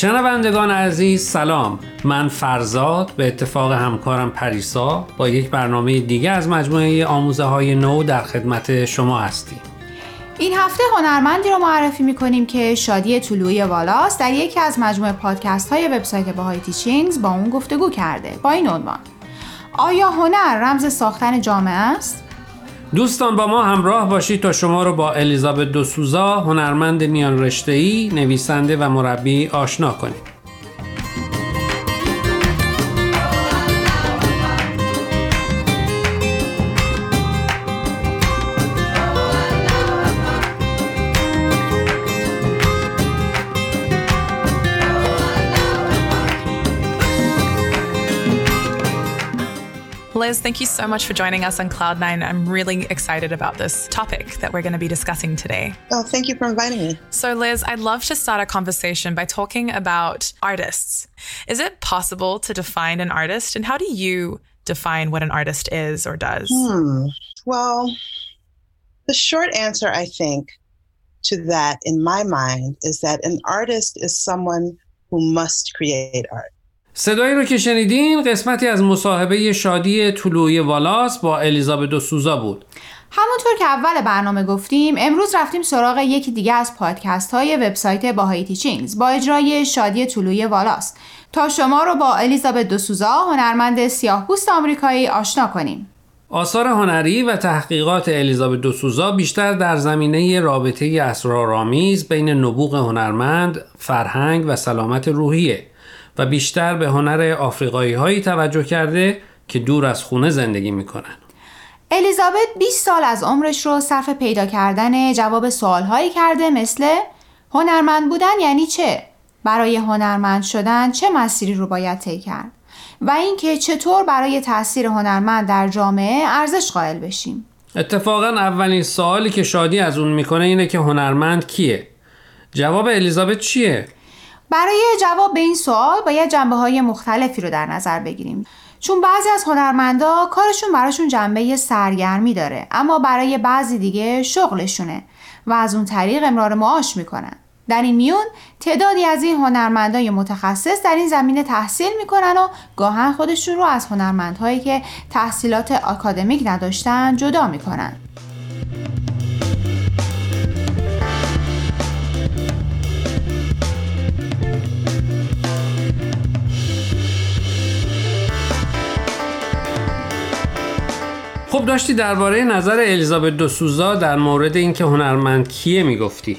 شنوندگان عزیز سلام. من فرزاد به اتفاق همکارم پریسا با یک برنامه دیگه از مجموعه آموزه های نو در خدمت شما هستیم. این هفته هنرمندی رو معرفی می‌کنیم که شادی طلوعی والاست در یکی از مجموعه پادکست های وبسایت باهای تیچینگز با اون گفتگو کرده. با این عنوان. آیا هنر رمز ساختن جامعه است؟ دوستان با ما همراه باشید تا شما رو با الیزابت دوسوزا هنرمند میان رشته‌ای، نویسنده و مربی آشنا کنیم. Liz, thank you so much for joining us on Cloud9. I'm really excited about this topic that we're going to be discussing today. Oh, thank you for inviting me. So, Liz, I'd love to start a conversation by talking about artists. Is it possible to define an artist, and how do you define what an artist is or does? Hmm. Well, the short answer, I think, to that in my mind is that an artist is someone who must create art. صدایی رو که شنیدین قسمتی از مصاحبه شادی طلوعی والاس با الیزابت سوزا بود. همونطور که اول برنامه گفتیم امروز رفتیم سراغ یکی دیگه از پادکست های وبسایت باهای تیچینگز با اجرای شادی طلوعی والاس. تا شما رو با الیزابت دوسوزا هنرمند سیاه پوست آمریکایی آشنا کنیم. آثار هنری و تحقیقات الیزابت دوسوزا بیشتر در زمینه رابطه اسرارآمیز بین نبوغ هنرمند، فرهنگ و سلامت روحیه. و بیشتر به هنر آفریقایی هایی توجه کرده که دور از خونه زندگی می‌کنن. الیزابت 20 سال از عمرش رو صرف پیدا کردن جواب سوال هایی کرده مثل هنرمند بودن یعنی چه؟ برای هنرمند شدن چه مسیری رو باید طی کرد؟ و اینکه چطور برای تاثیر هنرمند در جامعه ارزش قائل بشیم. اتفاقا اولین سوالی که شادی از اون می‌کنه اینه که هنرمند کیه؟ جواب الیزابت چیه؟ برای جواب به این سوال باید جنبه های مختلفی رو در نظر بگیریم. چون بعضی از هنرمندا کارشون براشون جنبه سرگرمی داره اما برای بعضی دیگه شغلشونه و از اون طریق امرار معاش می‌کنن. در این میون تعدادی از این هنرمندای متخصص در این زمینه تحصیل می‌کنن و گاهن خودشون رو از هنرمندهایی که تحصیلات آکادمیک نداشتن جدا می‌کنن. خب داشتی درباره نظر الیزابت دوسوزا در مورد اینکه هنرمند کیه می‌گفتی؟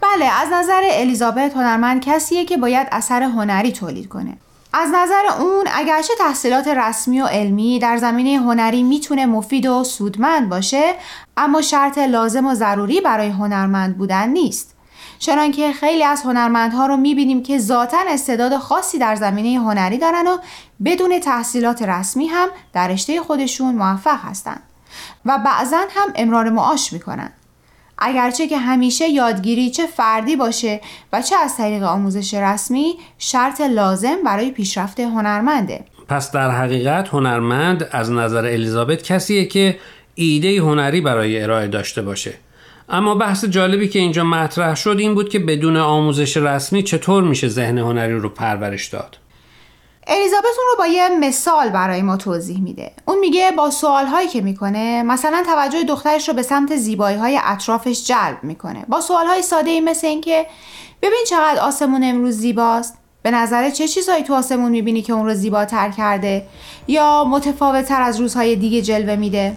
بله از نظر الیزابت هنرمند کسیه که باید اثر هنری تولید کنه. از نظر اون اگرچه تحصیلات رسمی و علمی در زمینه هنری می‌تونه مفید و سودمند باشه اما شرط لازم و ضروری برای هنرمند بودن نیست. چنانکه خیلی از هنرمندها رو می‌بینیم که ذاتا استعداد خاصی در زمینه هنری دارن و بدون تحصیلات رسمی هم در رشته خودشون موفق هستند و بعضا هم امرار معاش می‌کنن. اگرچه که همیشه یادگیری چه فردی باشه و چه از طریق آموزش رسمی شرط لازم برای پیشرفت هنرمنده. پس در حقیقت هنرمند از نظر الیزابت کسیه که ایده هنری برای ارائه داشته باشه. اما بحث جالبی که اینجا مطرح شد این بود که بدون آموزش رسمی چطور میشه ذهن هنری رو پرورش داد؟ الیزابت اون رو با یه مثال برای ما توضیح میده. اون میگه با سوال هایی که می‌کنه مثلا توجه دخترش رو به سمت زیبایی های اطرافش جلب می‌کنه. با سوال های ساده ای مثل اینکه ببین چقدر آسمون امروز زیباست. به نظر چه چیزهایی تو آسمون می‌بینی که اون رو زیباتر کرده؟ یا متفاوت تر از روزهای دیگه جلوه میده؟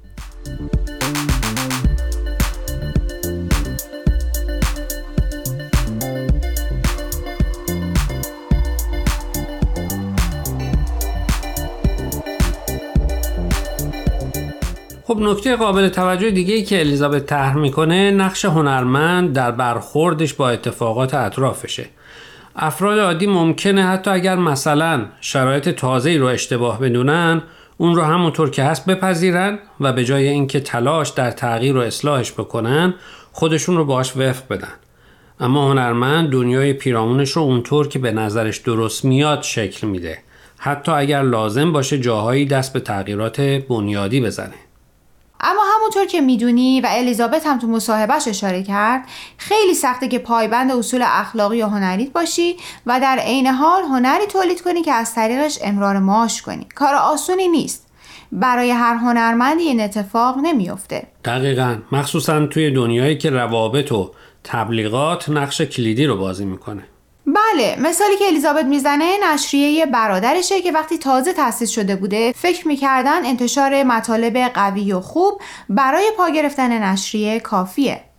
خب نکته قابل توجه دیگه ای که الیزابت طرح می‌کنه نقش هنرمند در برخوردش با اتفاقات اطرافشه. افراد عادی ممکنه حتی اگر مثلا شرایط تازه رو اشتباه بدونن اون رو همونطور که هست بپذیرن و به جای اینکه تلاش در تغییر و اصلاحش بکنن خودشون رو باش وفق بدن. اما هنرمند دنیای پیرامونش رو اونطور که به نظرش درست میاد شکل میده. حتی اگر لازم باشه جاهایی دست به تغییرات بنیادی بزنه. همونطور که می‌دونی و الیزابت هم تو مصاحبهش اشاره کرد خیلی سخته که پایبند اصول اخلاقی و هنریت باشی و در عین حال هنری تولید کنی که از طریقش امرار معاش کنی. کار آسونی نیست. برای هر هنرمندی این اتفاق نمیافته. دقیقا. مخصوصا توی دنیایی که روابط و تبلیغات نقش کلیدی رو بازی می‌کنه. بله مثالی که الیزابت می‌زنه نشریه برادرشه که وقتی تازه تأسیس شده بوده فکر می‌کردن انتشار مطالب قوی و خوب برای پا گرفتن نشریه کافیه.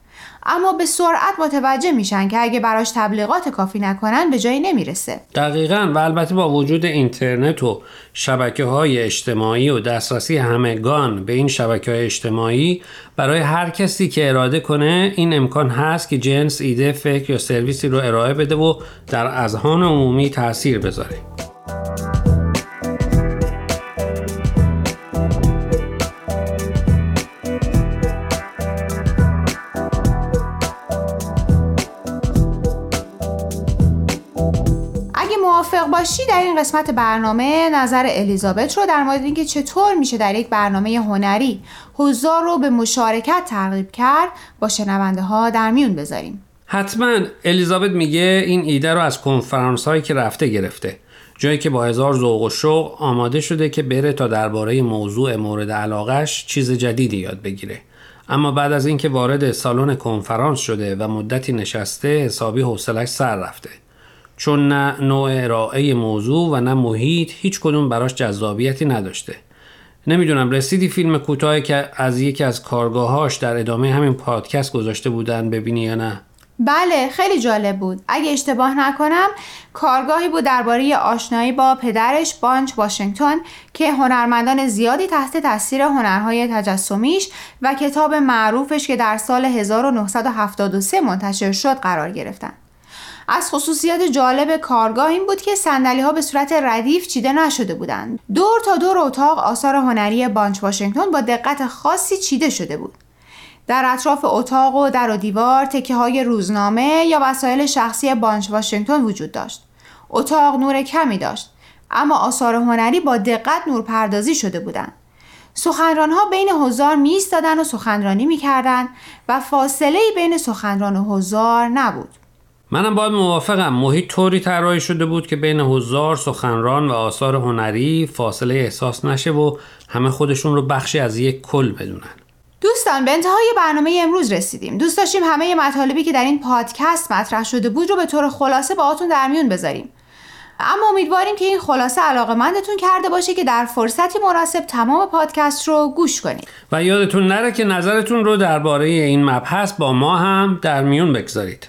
اما به سرعت متوجه میشن که اگه براش تبلیغات کافی نکنن به جایی نمی‌رسه. دقیقا و البته با وجود اینترنت و شبکه های اجتماعی و دسترسی همگان به این شبکه های اجتماعی برای هر کسی که اراده کنه این امکان هست که جنس ایده فکر یا سرویسی رو ارائه بده و در اذهان عمومی تاثیر بذاره. باشی در این قسمت برنامه نظر الیزابت رو در مورد اینکه چطور میشه در یک برنامه هنری حضار رو به مشارکت ترغیب کرد با شنونده ها در میون بذاریم. حتما الیزابت میگه این ایده رو از کنفرانس هایی که رفته گرفته. جایی که با هزار ذوق و شوق آماده شده که بره تا درباره موضوع مورد علاقش چیز جدیدی یاد بگیره. اما بعد از اینکه وارد سالن کنفرانس شده و مدتی نشسته حسابی حوصلش سر رفته. چون نه نوع ارائه موضوع و نه محیط هیچ کدوم براش جذابیتی نداشته. نمی‌دونم رسیدی فیلم کوتاهی که از یکی از کارگاهاش در ادامه همین پادکست گذاشته بودن ببینی یا نه؟ بله خیلی جالب بود. اگه اشتباه نکنم کارگاهی بود درباره آشنایی با پدرش بانچ واشنگتن که هنرمندان زیادی تحت تاثیر هنرهای تجسمیش و کتاب معروفش که در سال 1973 منتشر شد قرار گرفتن. از خصوصیات جالب کارگاه این بود که سندلی ها به صورت ردیف چیده نشده بودند. دور تا دور اتاق آثار هنری بانچ واشنگتن با دقت خاصی چیده شده بود. در اطراف اتاق و در و دیوار تکه های روزنامه یا وسایل شخصی بانچ واشنگتن وجود داشت. اتاق نور کمی داشت اما آثار هنری با دقت نور پردازی شده بودند. سخنران ها بین حضار می و سخنرانی می و فاصله بین سخنران و حضار نبود. منم باید موافقم. محیط طوری طراحی شده بود که بین هزار سخنران و آثار هنری فاصله احساس نشه و همه خودشون رو بخشی از یک کل بدونن. دوستان به انتهای برنامه امروز رسیدیم. دوست داشتیم همه مطالبی که در این پادکست مطرح شده بود رو به طور خلاصه با آتون در میون بذاریم. اما امیدواریم که این خلاصه علاقه مندتون کرده باشه که در فرصتی مناسب تمام پادکست رو گوش کنید. و یادتون نره که نظرتون رو درباره این مبحث با ما هم در میون بگذارید.